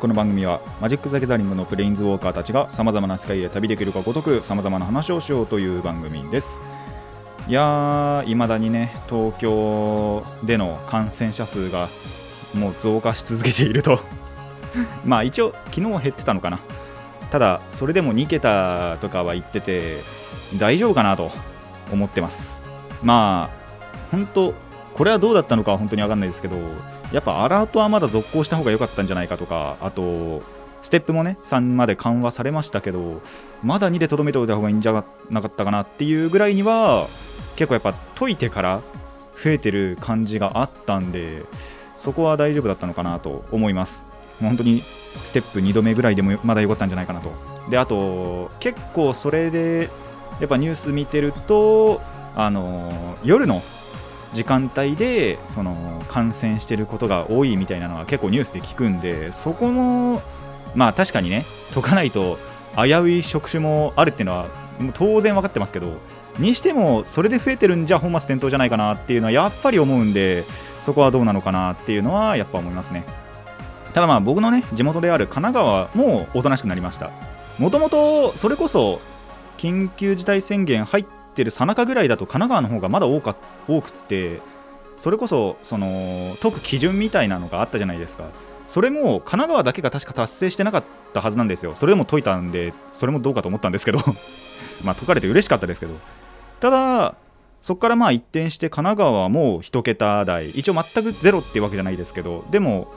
この番組はマジック・ザ・ギャザリングのプレインズウォーカーたちがさまざまな世界へ旅できるかごとくさまざまな話をしようという番組ですいや、いまだにね、東京での感染者数がもう増加し続けていると まあ一応、昨日は減ってたのかな。ただ、それでも2桁とかは言ってて、大丈夫かなと思ってます。まあ、本当、これはどうだったのかは本当に分かんないですけど、やっぱアラートはまだ続行した方が良かったんじゃないかとか、あと、ステップもね、3まで緩和されましたけど、まだ2でとどめておいた方がいいんじゃなかったかなっていうぐらいには、結構やっぱ解いてから増えてる感じがあったんでそこは大丈夫だったのかなと思います。本当にステップ2度目ぐらいでもまだ良かったんじゃないかなと。であと結構それでやっぱニュース見てるとあの夜の時間帯でその感染してることが多いみたいなのは結構ニュースで聞くんでそこのまあ確かにね解かないと危うい職種もあるっていうのは当然分かってますけどにしてもそれで増えてるんじゃ本末転倒じゃないかなっていうのはやっぱり思うんでそこはどうなのかなっていうのはやっぱ思いますね。ただまあ僕のね地元である神奈川もおとなしくなりました。もともとそれこそ緊急事態宣言入ってるさなかぐらいだと神奈川の方がまだ多か多くってそれこそその解く基準みたいなのがあったじゃないですか。それも神奈川だけが確か達成してなかったはずなんですよ。それでも解いたんでそれもどうかと思ったんですけど。まあ解かれて嬉しかったですけど。ただそこからまあ一転して神奈川はもう1桁台。一応全くゼロってわけじゃないですけど。でも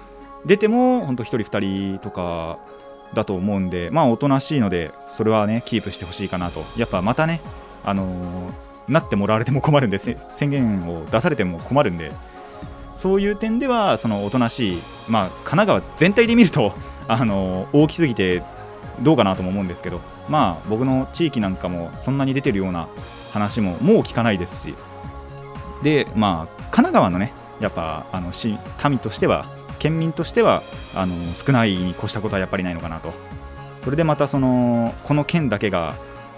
出ても本当1人2人とかだと思うんでまあおとなしいのでそれはねキープしてほしいかなと。やっぱまたねあのーなってもらわれても困るんでせ宣言を出されても困るんでそういう点ではそのおとなしいまあ神奈川全体で見ると あのー大きすぎてどうかなとも思うんですけどまあ僕の地域なんかもそんなに出てるような話ももう聞かないですしでまあ神奈川のねやっぱあの市民としては県民としてはあの少ないに越したことはやっぱりないのかなと。それでまたそのこの県だけが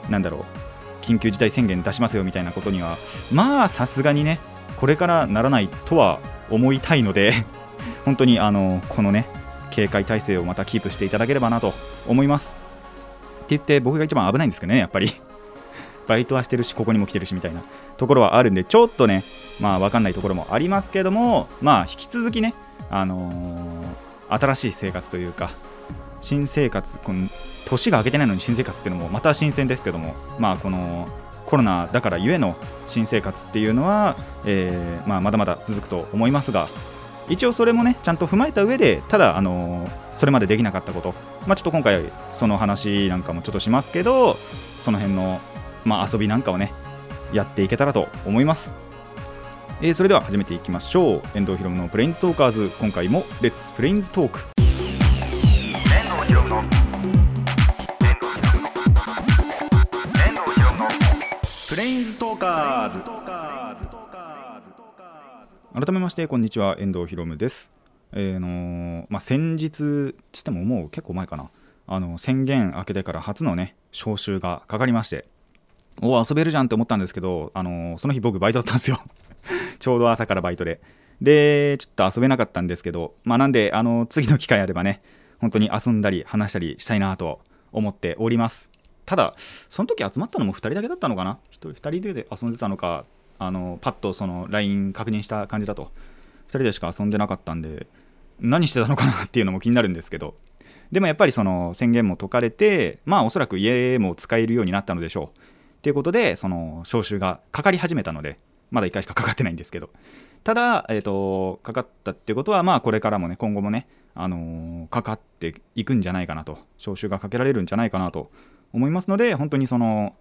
なんだろう緊急事態宣言出しますよみたいなことにはまあさすがにねこれからならないとは思いたいので 本当にあのこのね警戒態勢をまたキープしていただければなと思います。って言って僕が一番危ないんですけどねやっぱり。バイトはしてるしここにも来てるしみたいなところはあるんでちょっとねまあ分かんないところもありますけどもまあ引き続きねあのー新しい生活というか新生活この年が明けてないのに新生活っていうのもまた新鮮ですけどもまあこのコロナだからゆえの新生活っていうのは、えーまあ、まだまだ続くと思いますが一応それもねちゃんと踏まえた上でただあのそれまでできなかったことまあちょっと今回その話なんかもちょっとしますけどその辺のまあ遊びなんかをねやっていけたらと思います、えーそれでは始めていきましょう。遠藤ひろむのプレインズトーカーズ。今回もレッツプレインズトーク。改めましてこんにちは。遠藤ひろむです。えーのまあ、先日つってももう結構前かな。あの宣言明けてから初のね招集がかかりましておお遊べるじゃんって思ったんですけど、あのその日僕バイトだったんですよ。ちょうど朝からバイトで。でちょっと遊べなかったんですけどまあなんであの次の機会あればね本当に遊んだり話したりしたいなと思っております。ただその時集まったのも2人だけだったのかな？1, 人2人で遊んでたのかあのパッとその LINE 確認した感じだと。2人でしか遊んでなかったんで何してたのかなっていうのも気になるんですけど。でもやっぱりその宣言も解かれてまあおそらく家も使えるようになったのでしょう。ということでその招集がかかり始めたのでまだ1回しかかかってないんですけど。ただ、えー、とかかったってことはまあこれからもね今後もね、あのーかかっていくんじゃないかなと。招集がかけられるんじゃないかなと思いますので本当にその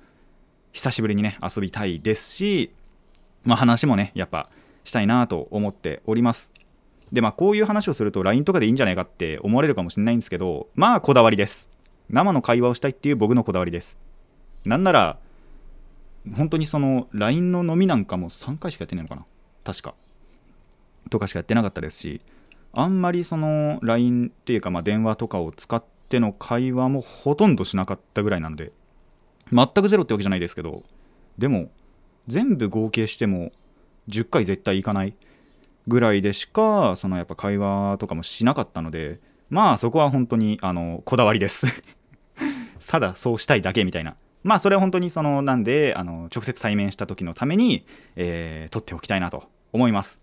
久しぶりにね遊びたいですしまあ話もねやっぱしたいなと思っております。でまあこういう話をすると LINE とかでいいんじゃないかって思われるかもしれないんですけどまあこだわりです。生の会話をしたいっていう僕のこだわりです。なんなら本当にその LINE の飲みなんかも3回しかやってないのかな。確か。とかしかやってなかったですしあんまりその LINE っていうかまあ電話とかを使っての会話もほとんどしなかったぐらいなので全くゼロってわけじゃないですけどでも全部合計しても10回絶対いかないぐらいでしかそのやっぱ会話とかもしなかったのでまあそこは本当にあのこだわりです。ただそうしたいだけみたいな。まあそれは本当にそのなんであの直接対面した時のために、えー、取っておきたいなと思います。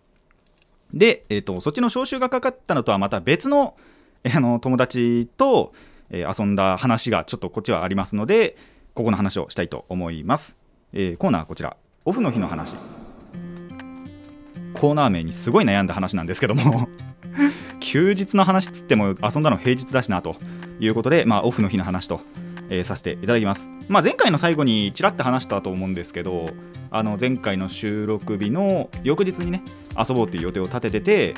で、えーと、そっちの招集がかかったのとはまた別の,、えー、あの友達と、えー、遊んだ話がちょっとこっちはありますのでここの話をしたいと思います、えー、コーナーこちら。オフの日の話。コーナー名にすごい悩んだ話なんですけども。休日の話っつっても遊んだの平日だしなということで、まあ、オフの日の話と、えー、させていただきます、まあ、前回の最後にちらっと話したと思うんですけどあの前回の収録日の翌日にね遊ぼうっていう予定を立ててて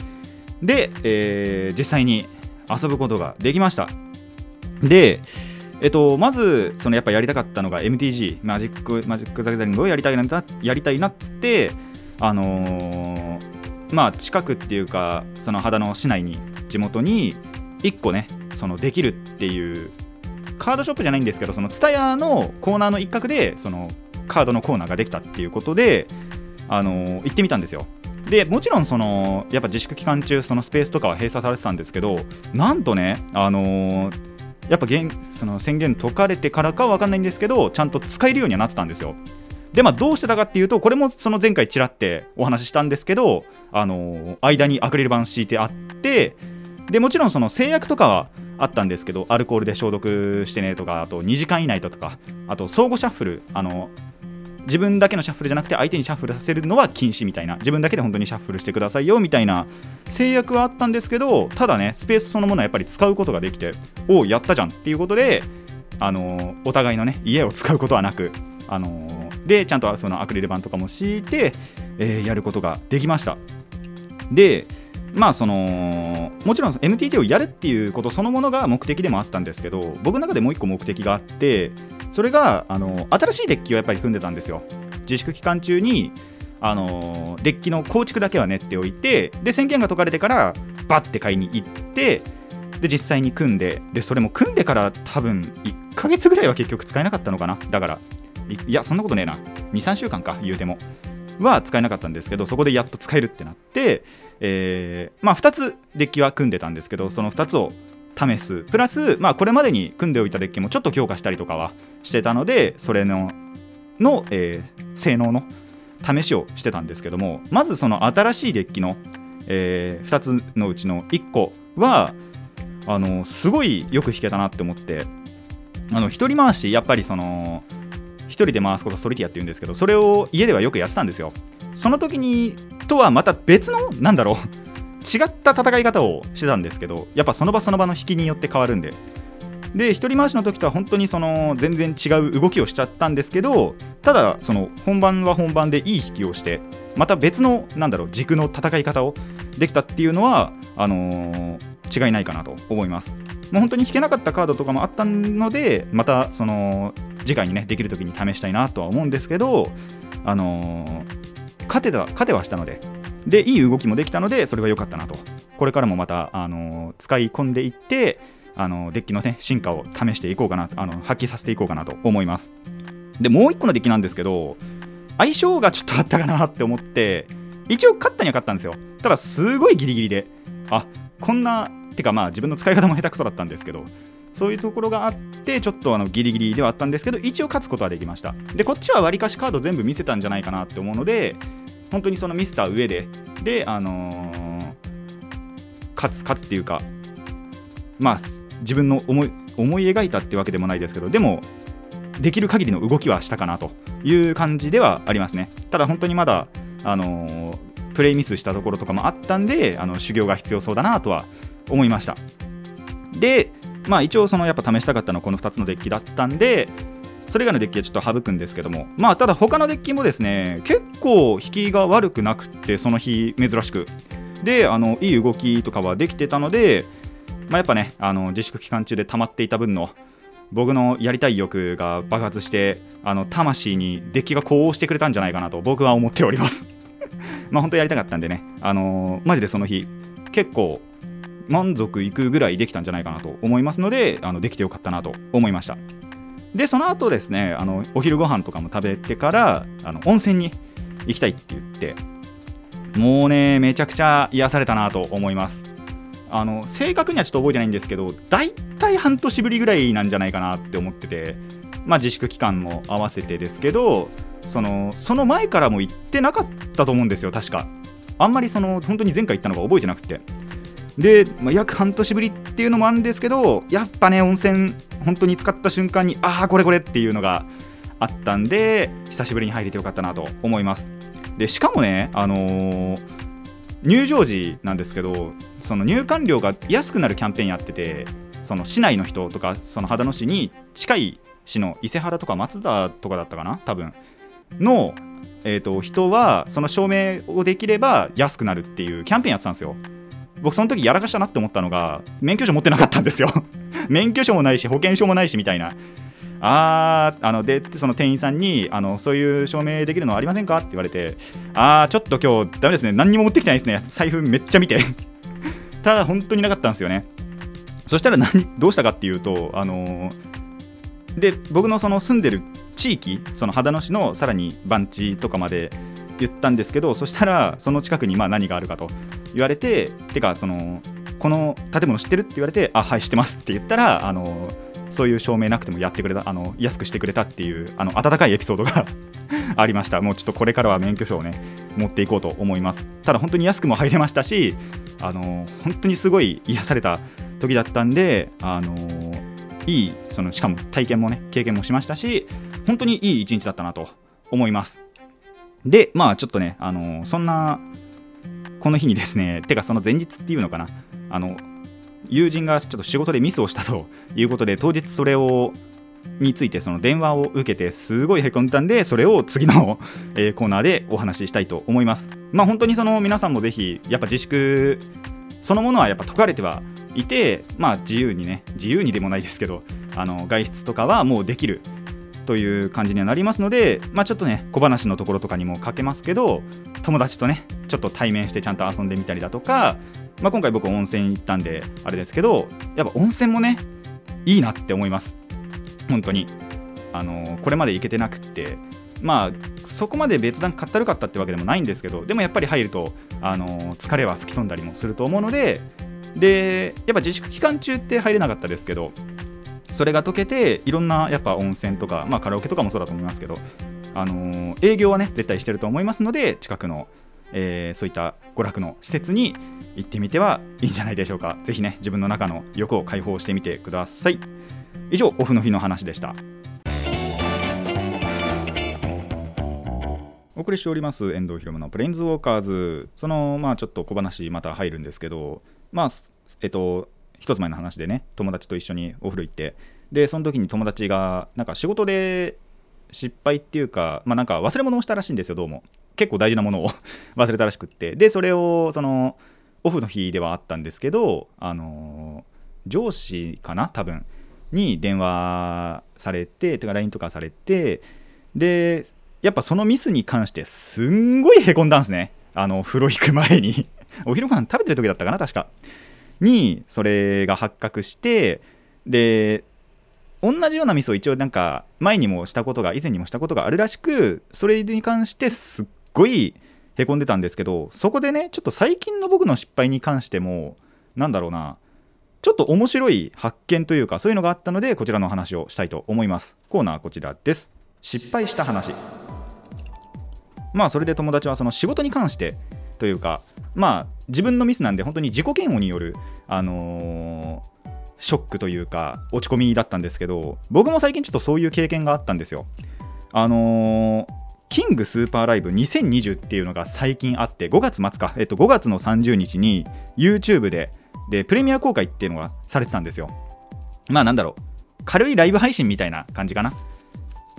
で、えー、実際に遊ぶことができました。でえっと、まずそのやっぱやりたかったのが MTG マジックマジック・ザ・ギャザリングをやりたいなやりたいなっつってあのー、まあ近くっていうかその秦野市内に地元に1個ねそのできるっていうカードショップじゃないんですけどその TSUTAYA のコーナーの一角でそのカードのコーナーができたっていうことで、あのー、行ってみたんですよ。でもちろんそのやっぱ自粛期間中そのスペースとかは閉鎖されてたんですけどなんとねあのー、やっぱその宣言解かれてからかは分かんないんですけどちゃんと使えるようにはなってたんですよ。でまあどうしてたかっていうとこれもその前回ちらってお話ししたんですけどあの間にアクリル板敷いてあってでもちろんその制約とかはあったんですけどアルコールで消毒してねとかあと2時間以内だとかあと相互シャッフルあの自分だけのシャッフルじゃなくて相手にシャッフルさせるのは禁止みたいな。自分だけで本当にシャッフルしてくださいよみたいな制約はあったんですけどただねスペースそのものはやっぱり使うことができておおやったじゃんっていうことであのお互いのね家を使うことはなくあのでちゃんとそのアクリル板とかも敷いて、えー、やることができました。でまあそのもちろん NTT をやるっていうことそのものが目的でもあったんですけど僕の中でもう一個目的があってそれがあの新しいデッキをやっぱり組んでたんですよ。自粛期間中にあのデッキの構築だけは練っておいてで宣言が解かれてからバッて買いに行ってで実際に組んででそれも組んでから多分1ヶ月ぐらいは結局使えなかったのかな。だからいやそんなことねえな。23週間か言うても。は使えなかったんですけどそこでやっと使えるってなって、えー、まあ2つデッキは組んでたんですけどその2つを試す。プラス、まあ、これまでに組んでおいたデッキもちょっと強化したりとかはしてたのでそれのの、えー、性能の試しをしてたんですけどもまずその新しいデッキの、えー、2つのうちの1個はあのすごいよく弾けたなって思ってあの一人回しやっぱりその1人で回すことソリティアって言うんですけどそれを家ではよくやってたんですよ。その時にとはまた別のなんだろう 違った戦い方をしてたんですけどやっぱその場その場の引きによって変わるんで。で一人回しの時とは本当にその全然違う動きをしちゃったんですけどただその本番は本番でいい引きをしてまた別のなんだろう軸の戦い方をできたっていうのはあのー、違いないかなと思います。もう本当に引けなかったカードとかもあったのでまたその次回にねできる時に試したいなとは思うんですけどあのー、勝てた勝てはしたのででいい動きもできたのでそれが良かったなと。これからもまた、あのー、使い込んでいってあのデッキの、ね、進化を試していこうかなあの発揮させていこうかなと思います。でもう1個のデッキなんですけど相性がちょっとあったかなって思って一応勝ったには勝ったんですよ。ただすごいギリギリであこんなてかまあ自分の使い方も下手くそだったんですけどそういうところがあってちょっとあのギリギリではあったんですけど一応勝つことはできました。でこっちはわりかしカード全部見せたんじゃないかなって思うので本当にそのミスター上でであのー、勝つ勝つっていうかまあ自分の思い思い描いたってわけでもないですけどでもできる限りの動きはしたかなという感じではありますね。ただ本当にまだあのー、プレイミスしたところとかもあったんであの修行が必要そうだなとは思いました。でまあ一応そのやっぱ試したかったのはこの2つのデッキだったんでそれ以外のデッキはちょっと省くんですけどもまあただ他のデッキもですね結構引きが悪くなくってその日珍しく。であのいい動きとかはできてたのでまあ、やっぱねあの自粛期間中で溜まっていた分の僕のやりたい欲が爆発してあの魂にデッキが呼応してくれたんじゃないかなと僕は思っております。まあ本当やりたかったんでねあのーマジでその日結構満足いくぐらいできたんじゃないかなと思いますのであのできてよかったなと思いました。でその後ですねあのお昼ご飯とかも食べてからあの温泉に行きたいって言ってもうねめちゃくちゃ癒されたなと思います。あの正確にはちょっと覚えてないんですけど大体半年ぶりぐらいなんじゃないかなって思っててまあ自粛期間も合わせてですけどそのその前からも行ってなかったと思うんですよ確か。あんまりその本当に前回行ったのが覚えてなくて。で、まあ、約半年ぶりっていうのもあるんですけどやっぱね温泉本当に使った瞬間にああこれこれっていうのがあったんで久しぶりに入れてよかったなと思います。でしかもねあのー入場時なんですけどその入館料が安くなるキャンペーンやっててその市内の人とかその秦野市に近い市の伊勢原とか松田とかだったかな多分。の、えー、と人はその証明をできれば安くなるっていうキャンペーンやってたんですよ。僕その時やらかしたなって思ったのが免許証持ってなかったんですよ。免許証もないし保険証もないしみたいな。あーあのでその店員さんにあのそういう証明できるのありませんかって言われてあーちょっと今日ダメですね。何にも持ってきてないですね。財布めっちゃ見て。ただ本当になかったんですよね。そしたら何どうしたかっていうとあのーで僕のその住んでる地域その秦野市のさらに番地とかまで言ったんですけどそしたらその近くにまあ何があるかと。言われててかそのこの建物知ってるって言われてあはい知ってますって言ったらあのそういう証明なくてもやってくれたあの安くしてくれたっていうあの温かいエピソードが ありました。もうちょっとこれからは免許証をね持っていこうと思います。ただ本当に安くも入れましたしあの本当にすごい癒された時だったんであのいいそのしかも体験もね経験もしましたし本当にいい一日だったなと思います。でまあちょっとねあのそんなこの日にですねてかその前日っていうのかな。あの友人がちょっと仕事でミスをしたということで当日それをについてその電話を受けてすごいへこんでたんでそれを次の、えーコーナーでお話ししたいと思います。まあ本当にその皆さんもぜひやっぱ自粛そのものはやっぱ解かれてはいてまあ自由にね自由にでもないですけどあの外出とかはもうできるという感じにはなりますので、まあ、ちょっとね小話のところとかにもかけますけど友達とねちょっと対面してちゃんと遊んでみたりだとか、まあ、今回僕温泉行ったんであれですけどやっぱ温泉もねいいなって思います。本当に。あのこれまで行けてなくって。まあそこまで別段かったるかったってわけでもないんですけどでもやっぱり入るとあの疲れは吹き飛んだりもすると思うのででやっぱ自粛期間中って入れなかったですけどそれが解けていろんなやっぱ温泉とか、まあ、カラオケとかもそうだと思いますけど、あのー営業はね絶対してると思いますので近くの、えーそういった娯楽の施設に行ってみてはいいんじゃないでしょうか。ぜひね自分の中の欲を解放してみてください。以上オフの日の話でした。お送りしております遠藤ひろむのプレインズウォーカーズ。そのまあちょっと小話また入るんですけどまあえっと一つ前の話でね友達と一緒にお風呂行ってでその時に友達がなんか仕事で失敗っていうかまあなんか忘れ物をしたらしいんですよどうも。結構大事なものを 忘れたらしくって。でそれをそのオフの日ではあったんですけどあの上司かな多分。に電話されててか LINE とかされてでやっぱそのミスに関してすんごいへこんだんですね。あの風呂行く前に。お昼ご飯食べてる時だったかな確か。にそれが発覚してで同じようなミスを一応なんか前にもしたことが以前にもしたことがあるらしくそれに関してすっごいへこんでたんですけどそこでねちょっと最近の僕の失敗に関してもなんだろうなちょっと面白い発見というかそういうのがあったのでこちらの話をしたいと思います。コーナーこちらです。失敗した話。まあそれで友達はその仕事に関してというかまあ自分のミスなんで本当に自己嫌悪によるあのーショックというか落ち込みだったんですけど僕も最近ちょっとそういう経験があったんですよ。あのーキングスーパーライブ2020っていうのが最近あって5月末か、えっと、5月の30日に YouTube ででプレミア公開っていうのがされてたんですよ。まあなんだろう。軽いライブ配信みたいな感じかな。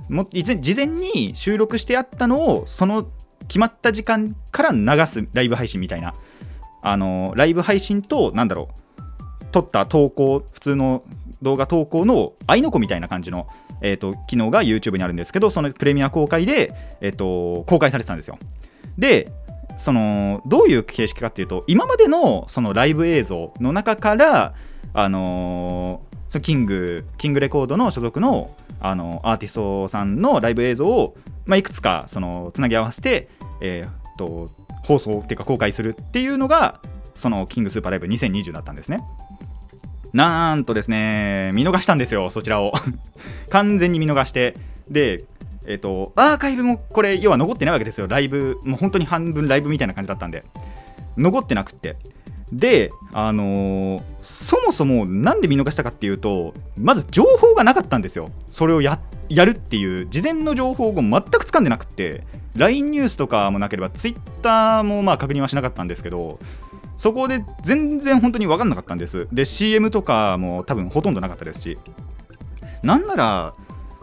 も事前に収録してあったのをその決まった時間から流すライブ配信みたいな。あのライブ配信となんだろう。撮った投稿普通の動画投稿の愛の子みたいな感じの、えー、と機能が YouTube にあるんですけどそのプレミア公開で、えー、と公開されてたんですよ。でそのどういう形式かっていうと今までのそのライブ映像の中からあのーキングキングレコードの所属のあのアーティストさんのライブ映像を、まあ、いくつかそのつなぎ合わせて、えー、と放送っていうか公開するっていうのがそのキングスーパーライブ2020だったんですね。なんとですね、見逃したんですよ、そちらを。完全に見逃して。で、えっ、と、アーカイブもこれ、要は残ってないわけですよ、ライブ、もう本当に半分ライブみたいな感じだったんで。残ってなくって。で、あのーそもそもなんで見逃したかっていうと、まず情報がなかったんですよ。それをやるっていう、事前の情報を全く掴んでなくて、LINE ニュースとかもなければ、Twitter もまあ確認はしなかったんですけど、そこで全然本当に分かんなかったんです。で、CM とかも多分ほとんどなかったですし、なんなら、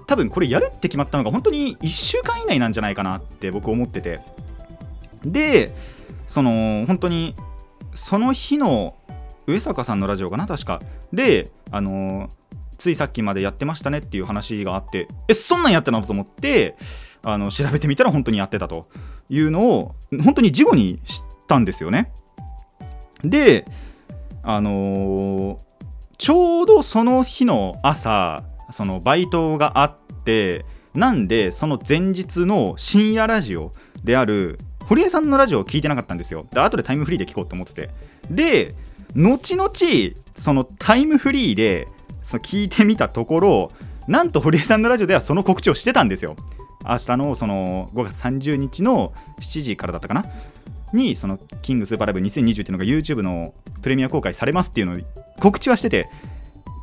多分これやるって決まったのが本当に1週間以内なんじゃないかなって僕思ってて。で、その本当にその日の上坂さんのラジオかな、確か。で、あのついさっきまでやってましたねっていう話があって、え、そんなんやってたのと思って、あの調べてみたら本当にやってたというのを、本当に事後に知ったんですよね。で、あのーちょうどその日の朝、そのバイトがあって、なんで、その前日の深夜ラジオである、堀江さんのラジオを聞いてなかったんですよ。で、後でタイムフリーで聞こうと思ってて。で、後々、そのタイムフリーでその聞いてみたところ、なんと堀江さんのラジオではその告知をしてたんですよ。明日のその5月30日の7時からだったかな？に、そのキングスーパーライブ2020っていうのが YouTube のプレミア公開されますっていうのを告知はしてて、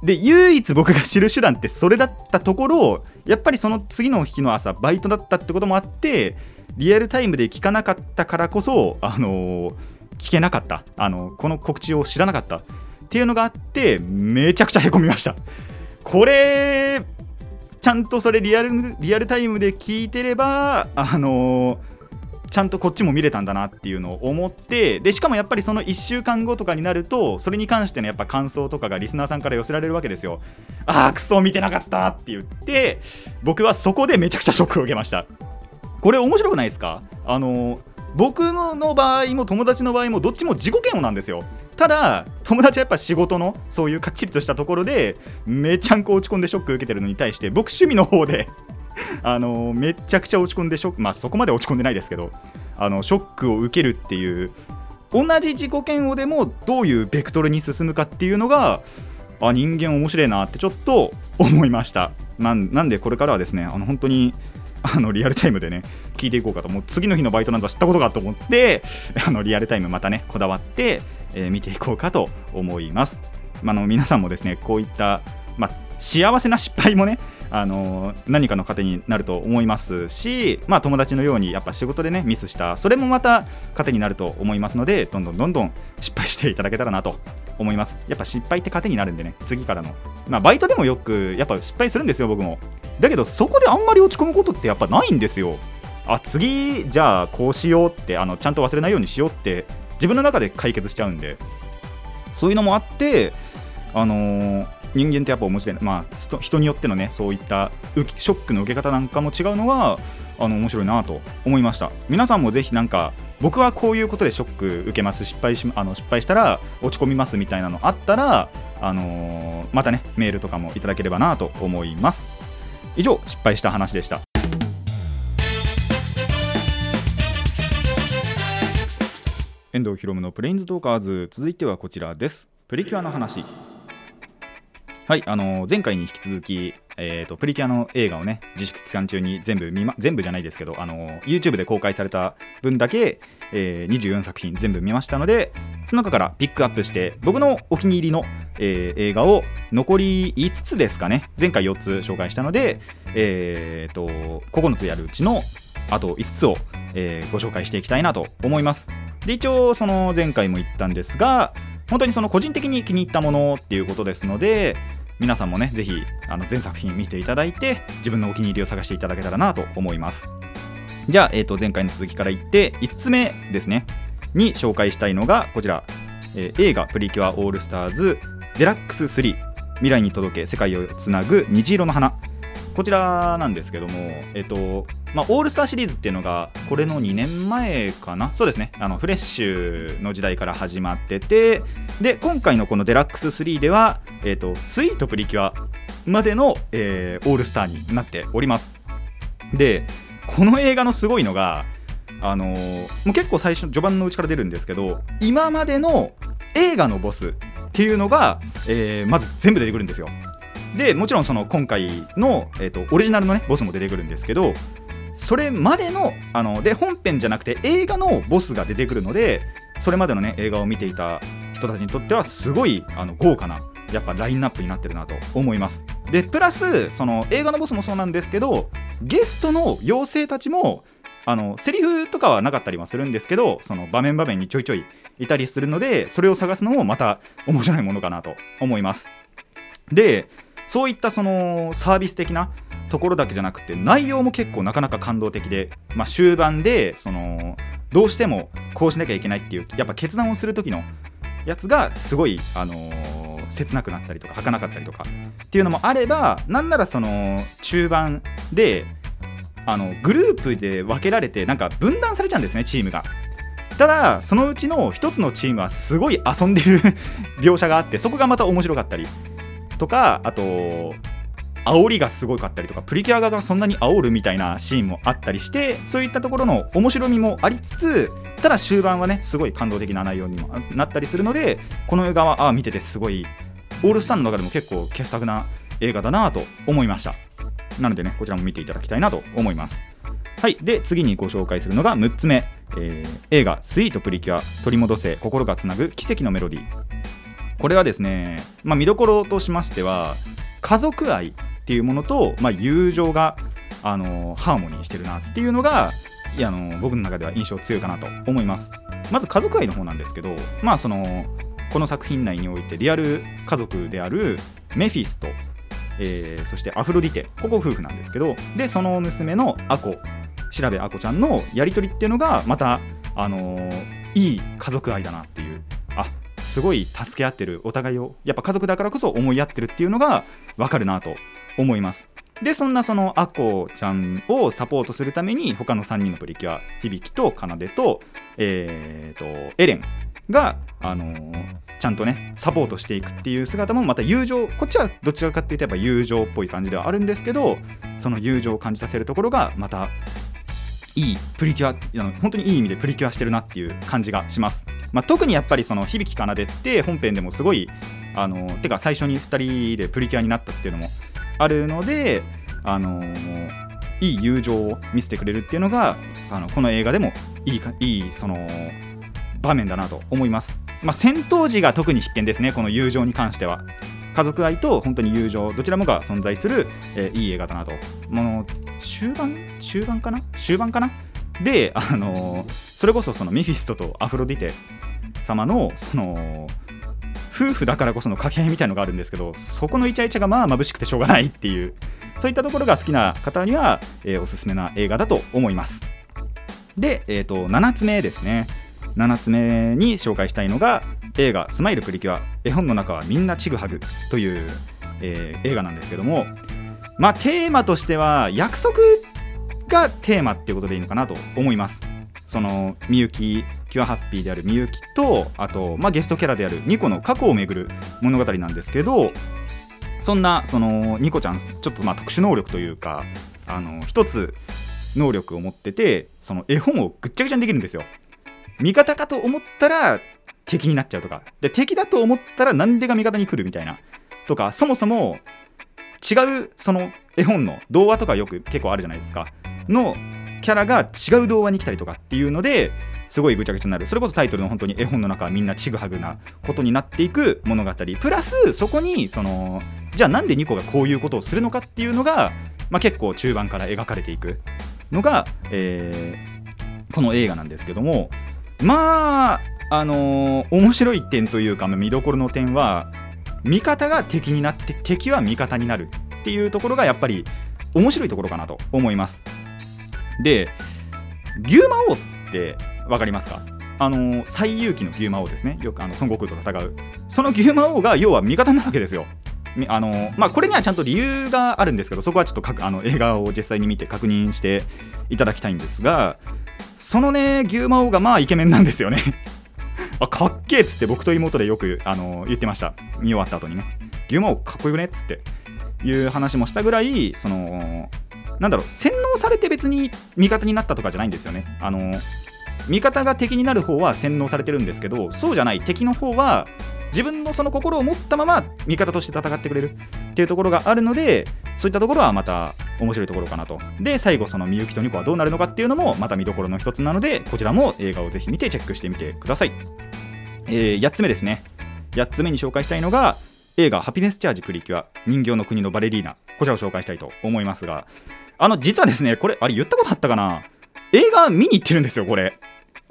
で、唯一僕が知る手段ってそれだったところ、やっぱりその次の日の朝、バイトだったってこともあって、リアルタイムで聞かなかったからこそ、あのー聞けなかった、あのこの告知を知らなかった。っていうのがあって、めちゃくちゃへこみました。これ、ちゃんとそれリアルリアルタイムで聞いてれば、あのーちゃんとこっちも見れたんだなっていうのを思ってでしかもやっぱりその1週間後とかになるとそれに関してのやっぱ感想とかがリスナーさんから寄せられるわけですよ。あークソ見てなかったって言って僕はそこでめちゃくちゃショックを受けました。これ面白くないですか？あの僕の場合も友達の場合もどっちも自己嫌悪なんですよ。ただ友達はやっぱ仕事のそういうかっちりとしたところでめちゃんこ落ち込んでショック受けてるのに対して僕趣味の方で あのめちゃくちゃ落ち込んでショックまあそこまで落ち込んでないですけどあのショックを受けるっていう同じ自己嫌悪でもどういうベクトルに進むかっていうのがあ人間面白いなってちょっと思いました。なんなんでこれからはですねあの本当にあのリアルタイムでね聞いていこうかと。もう次の日のバイトなんざ知ったことかと思って あのリアルタイムまたねこだわって、えー見ていこうかと思います、まあ、あの皆さんもですねこういった、まあ、幸せな失敗もねあの何かの糧になると思いますし、まあ、友達のようにやっぱ仕事でねミスしたそれもまた糧になると思いますのでどんどんどんどん失敗していただけたらなと思います。やっぱ失敗って糧になるんでね次からの、まあ、バイトでもよくやっぱ失敗するんですよ僕も。だけどそこであんまり落ち込むことってやっぱないんですよ。あ次じゃあこうしようってあのちゃんと忘れないようにしようって自分の中で解決しちゃうんで。そういうのもあってあのー人間ってやっぱ面白い、まあ、人によってのねそういったショックの受け方なんかも違うのがあの面白いなと思いました。皆さんもぜひなんか僕はこういうことでショック受けます。失敗しあの失敗したら落ち込みますみたいなのあったら、あのーまたねメールとかもいただければなと思います。以上失敗した話でした。遠藤ひろむのプレインズトーカーズ。続いてはこちらです。プリキュアの話。はい、あの前回に引き続き、えー、とプリキュアの映画をね自粛期間中に全部見、ま、全部じゃないですけど、あのー YouTube で公開された分だけ、えー24作品全部見ましたのでその中からピックアップして僕のお気に入りの、えー映画を残り5つですかね。前回4つ紹介したので、えー、と9つやるうちのあと5つを、えーご紹介していきたいなと思います。で一応その前回も言ったんですが本当にその個人的に気に入ったものっていうことですので皆さんもねぜひあの全作品見ていただいて自分のお気に入りを探していただけたらなと思います。じゃあ、えー、と前回の続きから言って5つ目ですね。に紹介したいのがこちら、えー映画「プリキュアオールスターズデラックス3未来に届け世界をつなぐ虹色の花。こちらなんですけども、えっとまあ、オールスターシリーズっていうのがこれの2年前かな？そうですね。あのフレッシュの時代から始まっててで今回のこのデラックス3では、えっと、スイートプリキュアまでの、えーオールスターになっております。でこの映画のすごいのがあのーもう結構最初序盤のうちから出るんですけど今までの映画のボスっていうのが、えーまず全部出てくるんですよ。でもちろんその今回の、えー、とオリジナルのねボスも出てくるんですけどそれまでのあので本編じゃなくて映画のボスが出てくるのでそれまでのね映画を見ていた人たちにとってはすごいあの豪華なやっぱラインナップになってるなと思います。でプラスその映画のボスもそうなんですけどゲストの妖精たちもあのセリフとかはなかったりはするんですけどその場面場面にちょいちょいいたりするのでそれを探すのもまた面白いものかなと思います。でそういったそのサービス的なところだけじゃなくて内容も結構なかなか感動的で、まあ、終盤でそのどうしてもこうしなきゃいけないっていうやっぱ決断をする時のやつがすごい、あのー切なくなったりとか儚かったりとかっていうのもあればなんならその中盤であのグループで分けられてなんか分断されちゃうんですねチームが。ただそのうちの一つのチームはすごい遊んでる 描写があってそこがまた面白かったりとかあと煽りがすごかったりとかプリキュア側がそんなに煽るみたいなシーンもあったりしてそういったところの面白みもありつつただ終盤はねすごい感動的な内容にもなったりするのでこの映画はあ見ててすごいオールスターの中でも結構傑作な映画だなと思いましたなのでねこちらも見ていただきたいなと思います。はい。で次にご紹介するのが6つ目、えー映画「スイートプリキュア取り戻せ心がつなぐ奇跡のメロディー」これはですね、まあ、見どころとしましては家族愛っていうものと、まあ、友情が、あのハーモニーしてるなっていうのがいやあの僕の中では印象強いかなと思います。まず家族愛の方なんですけどまあそのこの作品内においてリアル家族であるメフィスト、えーそしてアフロディテここ夫婦なんですけどでその娘のアコ調べアコちゃんのやり取りっていうのがまた、あのーいい家族愛だなっていうあすごい助け合ってるお互いをやっぱ家族だからこそ思い合ってるっていうのが分かるなと思います。でそんなそのアコちゃんをサポートするために他の3人のプリキュア響と奏と,、えー、とエレンが、あのーちゃんとねサポートしていくっていう姿もまた友情こっちはどちらかっていうとやっぱ友情っぽい感じではあるんですけどその友情を感じさせるところがまたいいプリキュアあの本当にいい意味でプリキュアしてるなっていう感じがします、まあ、特にやっぱりその響かなでって本編でもすごいあのてか最初に2人でプリキュアになったっていうのもあるのであのいい友情を見せてくれるっていうのがあのこの映画でもいいかいいその場面だなと思います、まあ、戦闘時が特に必見ですねこの友情に関しては。家族愛と本当に友情どちらもが存在する、えーいい映画だなと。もう終盤？終盤かな？終盤かな？であのーそれこそそのメフィストとアフロディテ様のその夫婦だからこその掛け合いみたいのがあるんですけどそこのイチャイチャがまあ眩しくてしょうがないっていうそういったところが好きな方には、えーおすすめな映画だと思いますで、えー、と7つ目ですね7つ目に紹介したいのが映画「スマイルプリキュア絵本の中はみんなちぐはぐ」という、えー映画なんですけどもまあテーマとしては約束がテーマっていうことでいいのかなと思います。そのみゆきキュアハッピーであるみゆきとあと、まあ、ゲストキャラであるニコの過去をめぐる物語なんですけどそんなそのニコちゃんちょっとまあ特殊能力というかあの一つ能力を持っててその絵本をぐっちゃぐちゃにできるんですよ。味方かと思ったら敵になっちゃうとか。で敵だと思ったらなんでが味方に来るみたいな。とかそもそも違うその絵本の童話とかよく結構あるじゃないですか。のキャラが違う童話に来たりとかっていうのですごいぐちゃぐちゃになる。それこそタイトルの本当に絵本の中はみんなちぐはぐなことになっていく物語。プラスそこにそのじゃあなんでニコがこういうことをするのかっていうのが、まあ、結構中盤から描かれていくのが、えーこの映画なんですけどもまああのー面白い点というか、見どころの点は味方が敵になって敵は味方になるっていうところがやっぱり面白いところかなと思います。で牛魔王って分かりますか？あの最勇気の牛魔王ですね。よくあの孫悟空と戦う。その牛魔王が要は味方なわけですよ。あのまあ、これにはちゃんと理由があるんですけどそこはちょっとあの映画を実際に見て確認していただきたいんですがそのね牛魔王がまあイケメンなんですよね。あかっけえっつって僕と妹でよくあの言ってました。見終わった後にね。牛魔王かっこよくねっつって。いう話もしたぐらいそのなんだろう洗脳されて別に味方になったとかじゃないんですよね。あの味方が敵になる方は洗脳されてるんですけどそうじゃない。敵の方は自分のその心を持ったまま味方として戦ってくれる。っていうところがあるのでそういったところはまた面白いところかなと。で最後そのみゆきとニコはどうなるのかっていうのもまた見どころの一つなのでこちらも映画をぜひ見てチェックしてみてください、えー、8つ目ですね。8つ目に紹介したいのが映画「ハピネスチャージプリキュア人形の国のバレリーナ」こちらを紹介したいと思いますが。あの実はですねこれあれ言ったことあったかな？映画見に行ってるんですよこれ。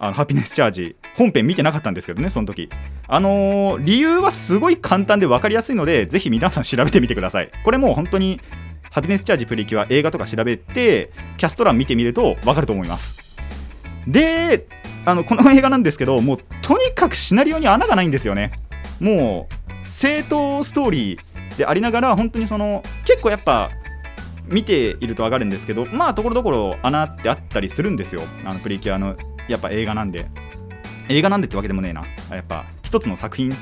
あのハピネスチャージ。本編見てなかったんですけどねその時。あのー、理由はすごい簡単で分かりやすいのでぜひ皆さん調べてみてください。これもう本当にハピネスチャージプリキュア映画とか調べてキャスト欄見てみると分かると思います。であのこの映画なんですけどもうとにかくシナリオに穴がないんですよね。もう正当ストーリーでありながら本当にその結構やっぱ見ていると分かるんですけどまあところどころ穴ってあったりするんですよ。あのプリキュアのやっぱ映画なんで。映画なんでってわけでもねえな。やっぱ一つの作品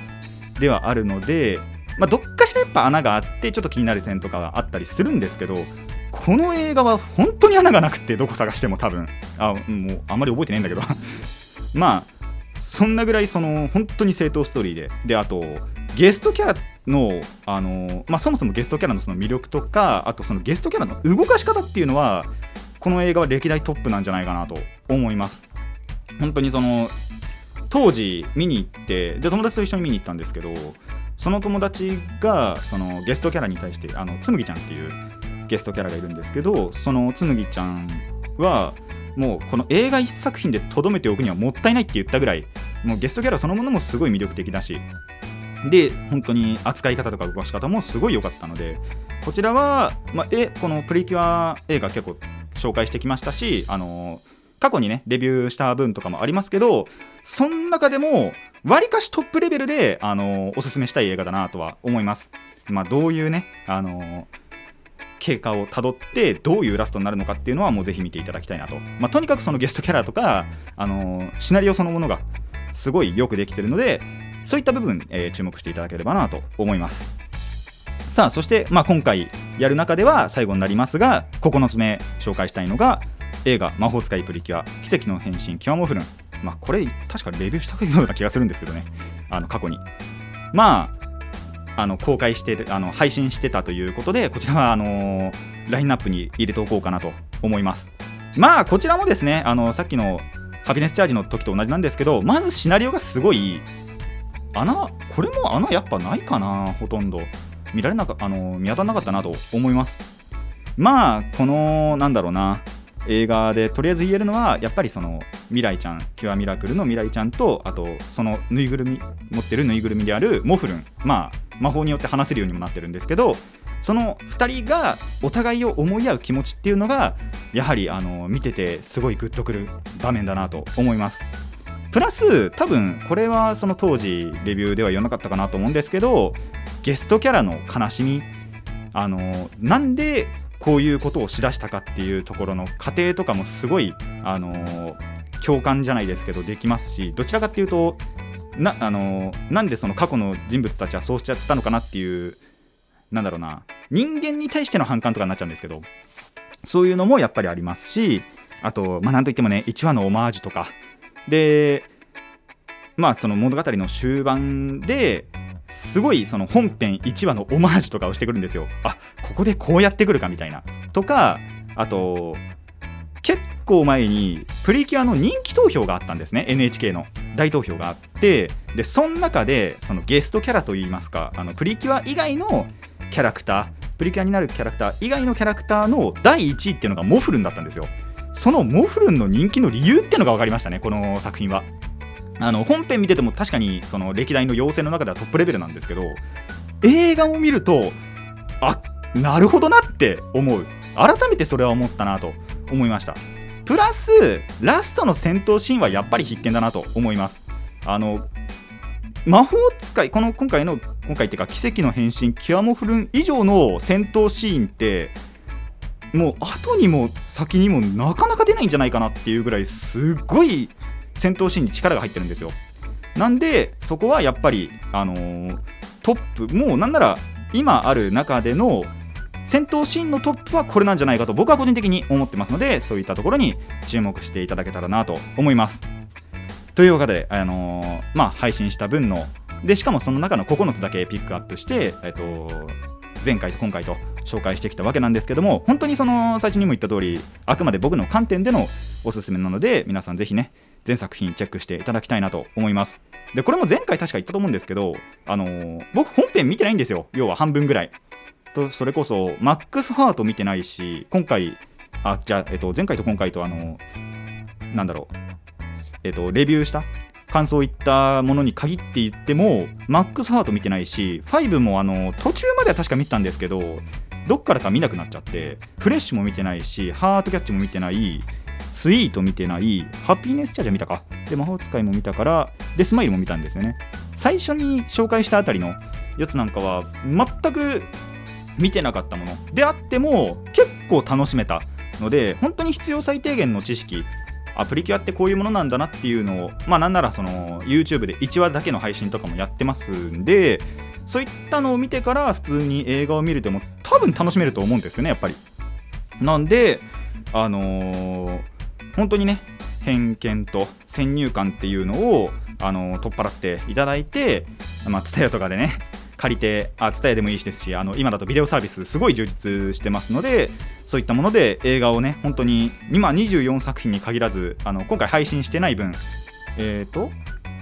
ではあるので、まあ、どっかしらやっぱ穴があってちょっと気になる点とかがあったりするんですけどこの映画は本当に穴がなくてどこ探しても多分。あもうあんまり覚えてないんだけど。まあそんなぐらいその本当に正当ストーリーで。であとゲストキャラのあの、まあ、そもそもゲストキャラのその魅力とかあとそのゲストキャラの動かし方っていうのはこの映画は歴代トップなんじゃないかなと思います。本当にその当時見に行ってで友達と一緒に見に行ったんですけどその友達がそのゲストキャラに対してあのつむぎちゃんっていうゲストキャラがいるんですけどそのつむぎちゃんはもうこの映画1作品でとどめておくにはもったいないって言ったぐらいもうゲストキャラそのものもすごい魅力的だしで本当に扱い方とか動かし方もすごい良かったのでこちらは、まあ、えこのプリキュア映画結構紹介してきましたしあの過去にねレビューした分とかもありますけどその中でもわりかしトップレベルであのおすすめしたい映画だなとは思います。まあどういうねあの経過をたどってどういうラストになるのかっていうのはもうぜひ見ていただきたいなと、まあ、とにかくそのゲストキャラとかあのシナリオそのものがすごいよくできてるのでそういった部分、えー、注目していただければなと思います。さあそして、まあ、今回やる中では最後になりますが9つ目紹介したいのが映画「魔法使いプリキュア奇跡の変身キュアモフルン」まあこれ確かレビューしたような気がするんですけどね。あの過去に。まああの公開してあの配信してたということでこちらはあのラインナップに入れておこうかなと思います。まあこちらもですねあのさっきのハピネスチャージの時と同じなんですけどまずシナリオがすごい穴これも穴やっぱないかなほとんど。見られなかあの見当たらなかったなと思います。まあこのなんだろうな。映画でとりあえず言えるのはやっぱりその未来ちゃんキュアミラクルの未来ちゃんとあとそのぬいぐるみ持ってるぬいぐるみであるモフルン。まあ魔法によって話せるようにもなってるんですけどその2人がお互いを思い合う気持ちっていうのがやはりあの見ててすごいグッとくる場面だなと思います。プラス多分これはその当時レビューでは言わなかったかなと思うんですけどゲストキャラの悲しみ。あのなんでこういうことをしだしたかっていうところの過程とかもすごい、あのー、共感じゃないですけどできますしどちらかっていうとな,、あのー、なんでその過去の人物たちはそうしちゃったのかなっていうなんだろうな人間に対しての反感とかになっちゃうんですけどそういうのもやっぱりありますしあと、まあ、なんといってもね1話のオマージュとか。でまあその物語の終盤ですごいその本編1話のオマージュとかをしてくるんですよ。あここでこうやってくるかみたいな。とかあと結構前にプリキュアの人気投票があったんですね。NHK の大投票があって。でその中でそのゲストキャラといいますかあのプリキュア以外のキャラクタープリキュアになるキャラクター以外のキャラクターの第1位っていうのがモフルンだったんですよ。そのモフルンの人気の理由っていうのが分かりましたねこの作品は。あの本編見てても確かにその歴代の妖精の中ではトップレベルなんですけど映画を見るとあなるほどなって思う。改めてそれは思ったなと思いました。プラスラストの戦闘シーンはやっぱり必見だなと思います。あの魔法使いこの今回の今回っていうか奇跡の変身キュアモフルン以上の戦闘シーンってもう後にも先にもなかなか出ないんじゃないかなっていうぐらいすっごい戦闘シーンに力が入ってるんですよ。なんでそこはやっぱりあのートップもうなんなら今ある中での戦闘シーンのトップはこれなんじゃないかと僕は個人的に思ってますのでそういったところに注目していただけたらなと思います。というわけで、あのーまあ、配信した分のでしかもその中の9つだけピックアップして、えっと前回と今回と紹介してきたわけなんですけども本当にその最初にも言った通りあくまで僕の観点でのおすすめなので皆さんぜひね全作品チェックしていただきたいなと思いますでこれも前回確か言ったと思うんですけど、あのー僕本編見てないんですよ要は半分ぐらいとそれこそマックスハート見てないし今回あじゃあ、えっと、前回と今回とあのなんだろうえっとレビューした感想を言ったものに限って言ってもマックスハート見てないし5もあの途中までは確か見てたんですけどどっからか見なくなっちゃってフレッシュも見てないしハートキャッチも見てないスイート見てないハピネスチャージャ見たか。で魔法使いも見たからでスマイルも見たんですよね。最初に紹介したあたりのやつなんかは全く見てなかったもの。であっても結構楽しめたので本当に必要最低限の知識あプリキュアってこういうものなんだなっていうのをまあなんならその YouTube で1話だけの配信とかもやってますんでそういったのを見てから普通に映画を見るでも多分楽しめると思うんですよねやっぱり。なんであのー本当にね偏見と先入観っていうのを、あの取っ払っていただいてまあ TSUTAYA とかでね借りてあツタヤでもいいしですしあの今だとビデオサービスすごい充実してますのでそういったもので映画をね本当に今24作品に限らずあの今回配信してない分えっ、ー、と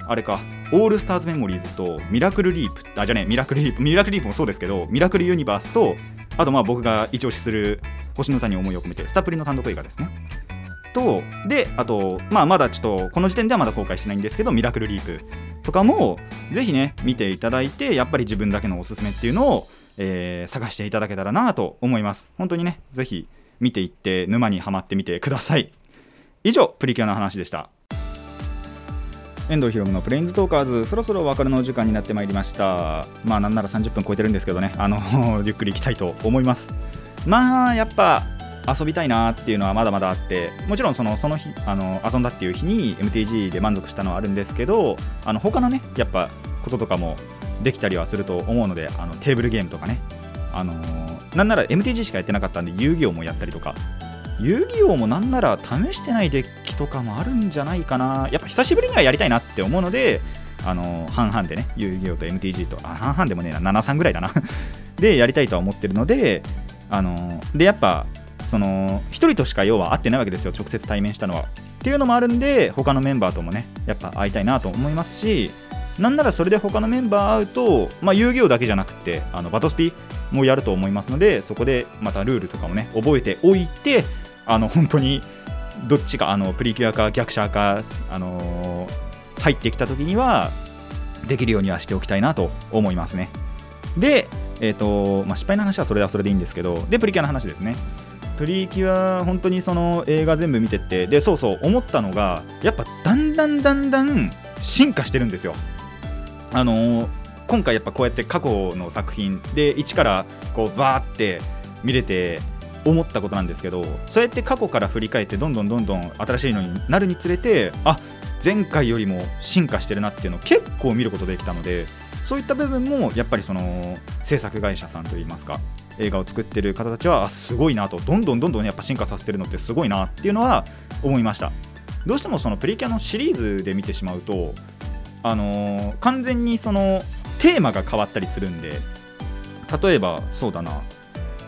あれかオールスターズメモリーズとミラクルリープあじゃあねミラクルリープミラクルリープもそうですけどミラクルユニバースとあとまあ僕が一押しする星の歌に思いを込めてスタプリの単独映画ですね。とであとまあまだちょっとこの時点ではまだ公開してないんですけどミラクルリープとかもぜひね見ていただいてやっぱり自分だけのおすすめっていうのを、えー探していただけたらなと思います。本当にねぜひ見ていって沼にはまってみてください。以上プリキュアの話でした。遠藤ひろむのプレインズトーカーズそろそろお別れのお時間になってまいりました。まあなんなら30分超えてるんですけどね。あの ゆっくりいきたいと思います。まあやっぱ遊びたいなっていうのはまだまだあってもちろんそのその日あの遊んだっていう日に MTG で満足したのはあるんですけどあの他のねやっぱこととかもできたりはすると思うのであのテーブルゲームとかね。あのーなんなら MTG しかやってなかったんで遊戯王もやったりとか。遊戯王もなんなら試してないデッキとかもあるんじゃないかな。やっぱ久しぶりにはやりたいなって思うのであの半々でね遊戯王と MTG とあ半々でもねえな73ぐらいだな。でやりたいとは思ってるのであのでやっぱその1人としか要は会ってないわけですよ直接対面したのは。っていうのもあるんで他のメンバーともねやっぱ会いたいなと思いますしなんならそれで他のメンバー会うと、まあ、遊戯王だけじゃなくてあのバトスピもやると思いますのでそこでまたルールとかもね覚えておいてあの本当にどっちかあのプリキュアか逆者か、あのー入ってきた時にはできるようにはしておきたいなと思いますね。で、えーとまあ、失敗の話はそれではそれでいいんですけどでプリキュアの話ですね。プリキュア本当にその映画全部見てってでそうそう思ったのがやっぱだんだんだんだん進化してるんですよ。あのー今回やっぱこうやって過去の作品で一からこうバーって見れて思ったことなんですけどそうやって過去から振り返ってどんどんどんどん新しいのになるにつれてあ前回よりも進化してるなっていうのを結構見ることできたのでそういった部分もやっぱりその制作会社さんといいますか映画を作ってる方たちはすごいなとどんどんどんどんやっぱ進化させてるのってすごいなっていうのは思いました。どうしてもそのプリキュアのシリーズで見てしまうとあのー完全にそのテーマが変わったりするんで例えばそうだな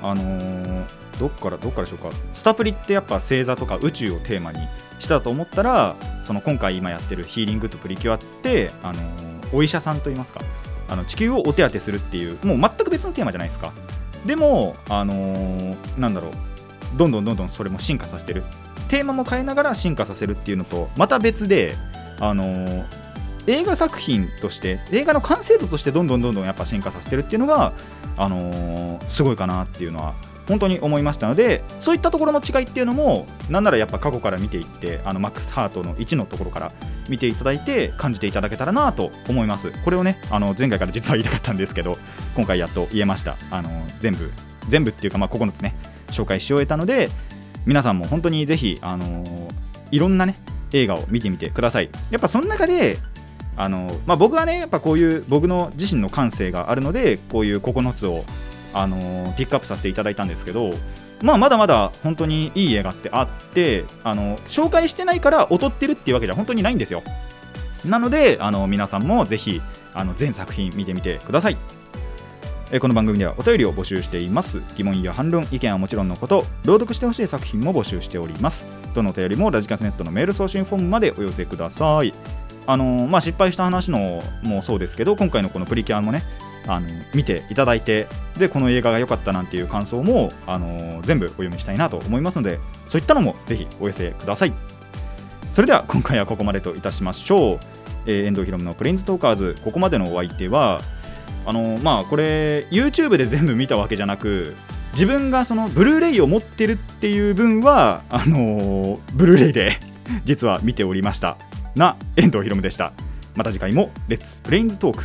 あのーどっからどっからでしょうか。スタプリってやっぱ星座とか宇宙をテーマにしたと思ったらその今回今やってるヒーリングとプリキュアって、あのーお医者さんといいますかあの地球をお手当てするっていうもう全く別のテーマじゃないですか。でもあのーなんだろう。どんどんどんどんそれも進化させてる。テーマも変えながら進化させるっていうのとまた別であのー映画作品として映画の完成度としてどんどんどんどんやっぱ進化させてるっていうのが、あのーすごいかなっていうのは本当に思いましたのでそういったところの違いっていうのもなんならやっぱ過去から見ていってあのマックスハートの1のところから見ていただいて感じていただけたらなと思います。これをねあの前回から実は言いたかったんですけど今回やっと言えました。あの全部全部っていうかまあ9つね紹介し終えたので皆さんも本当にぜひあのいろんなね映画を見てみてください。やっぱその中であのまあ、僕はねやっぱこういう僕の自身の感性があるのでこういう9つをあのピックアップさせていただいたんですけど、まあ、まだまだ本当にいい映画ってあってあの紹介してないから劣ってるっていうわけじゃ本当にないんですよ。なのであの皆さんもぜひあの全作品見てみてください。えこの番組ではお便りを募集しています。疑問や反論意見はもちろんのこと朗読してほしい作品も募集しております。どのお便りもラジカセネットのメール送信フォームまでお寄せください。あのまあ、失敗した話のもそうですけど今回のこのプリキュアもねあの見ていただいてでこの映画が良かったなんていう感想も、あの全部お読みしたいなと思いますのでそういったのもぜひお寄せください。それでは今回はここまでといたしましょう、えー遠藤ひろむのプレインズトーカーズここまでのお相手はあのまあこれ YouTube で全部見たわけじゃなく自分がそのブルーレイを持ってるっていう分はあのブルーレイで実は見ておりました。な遠藤ひろむでした。また次回もレッツプレインズトーク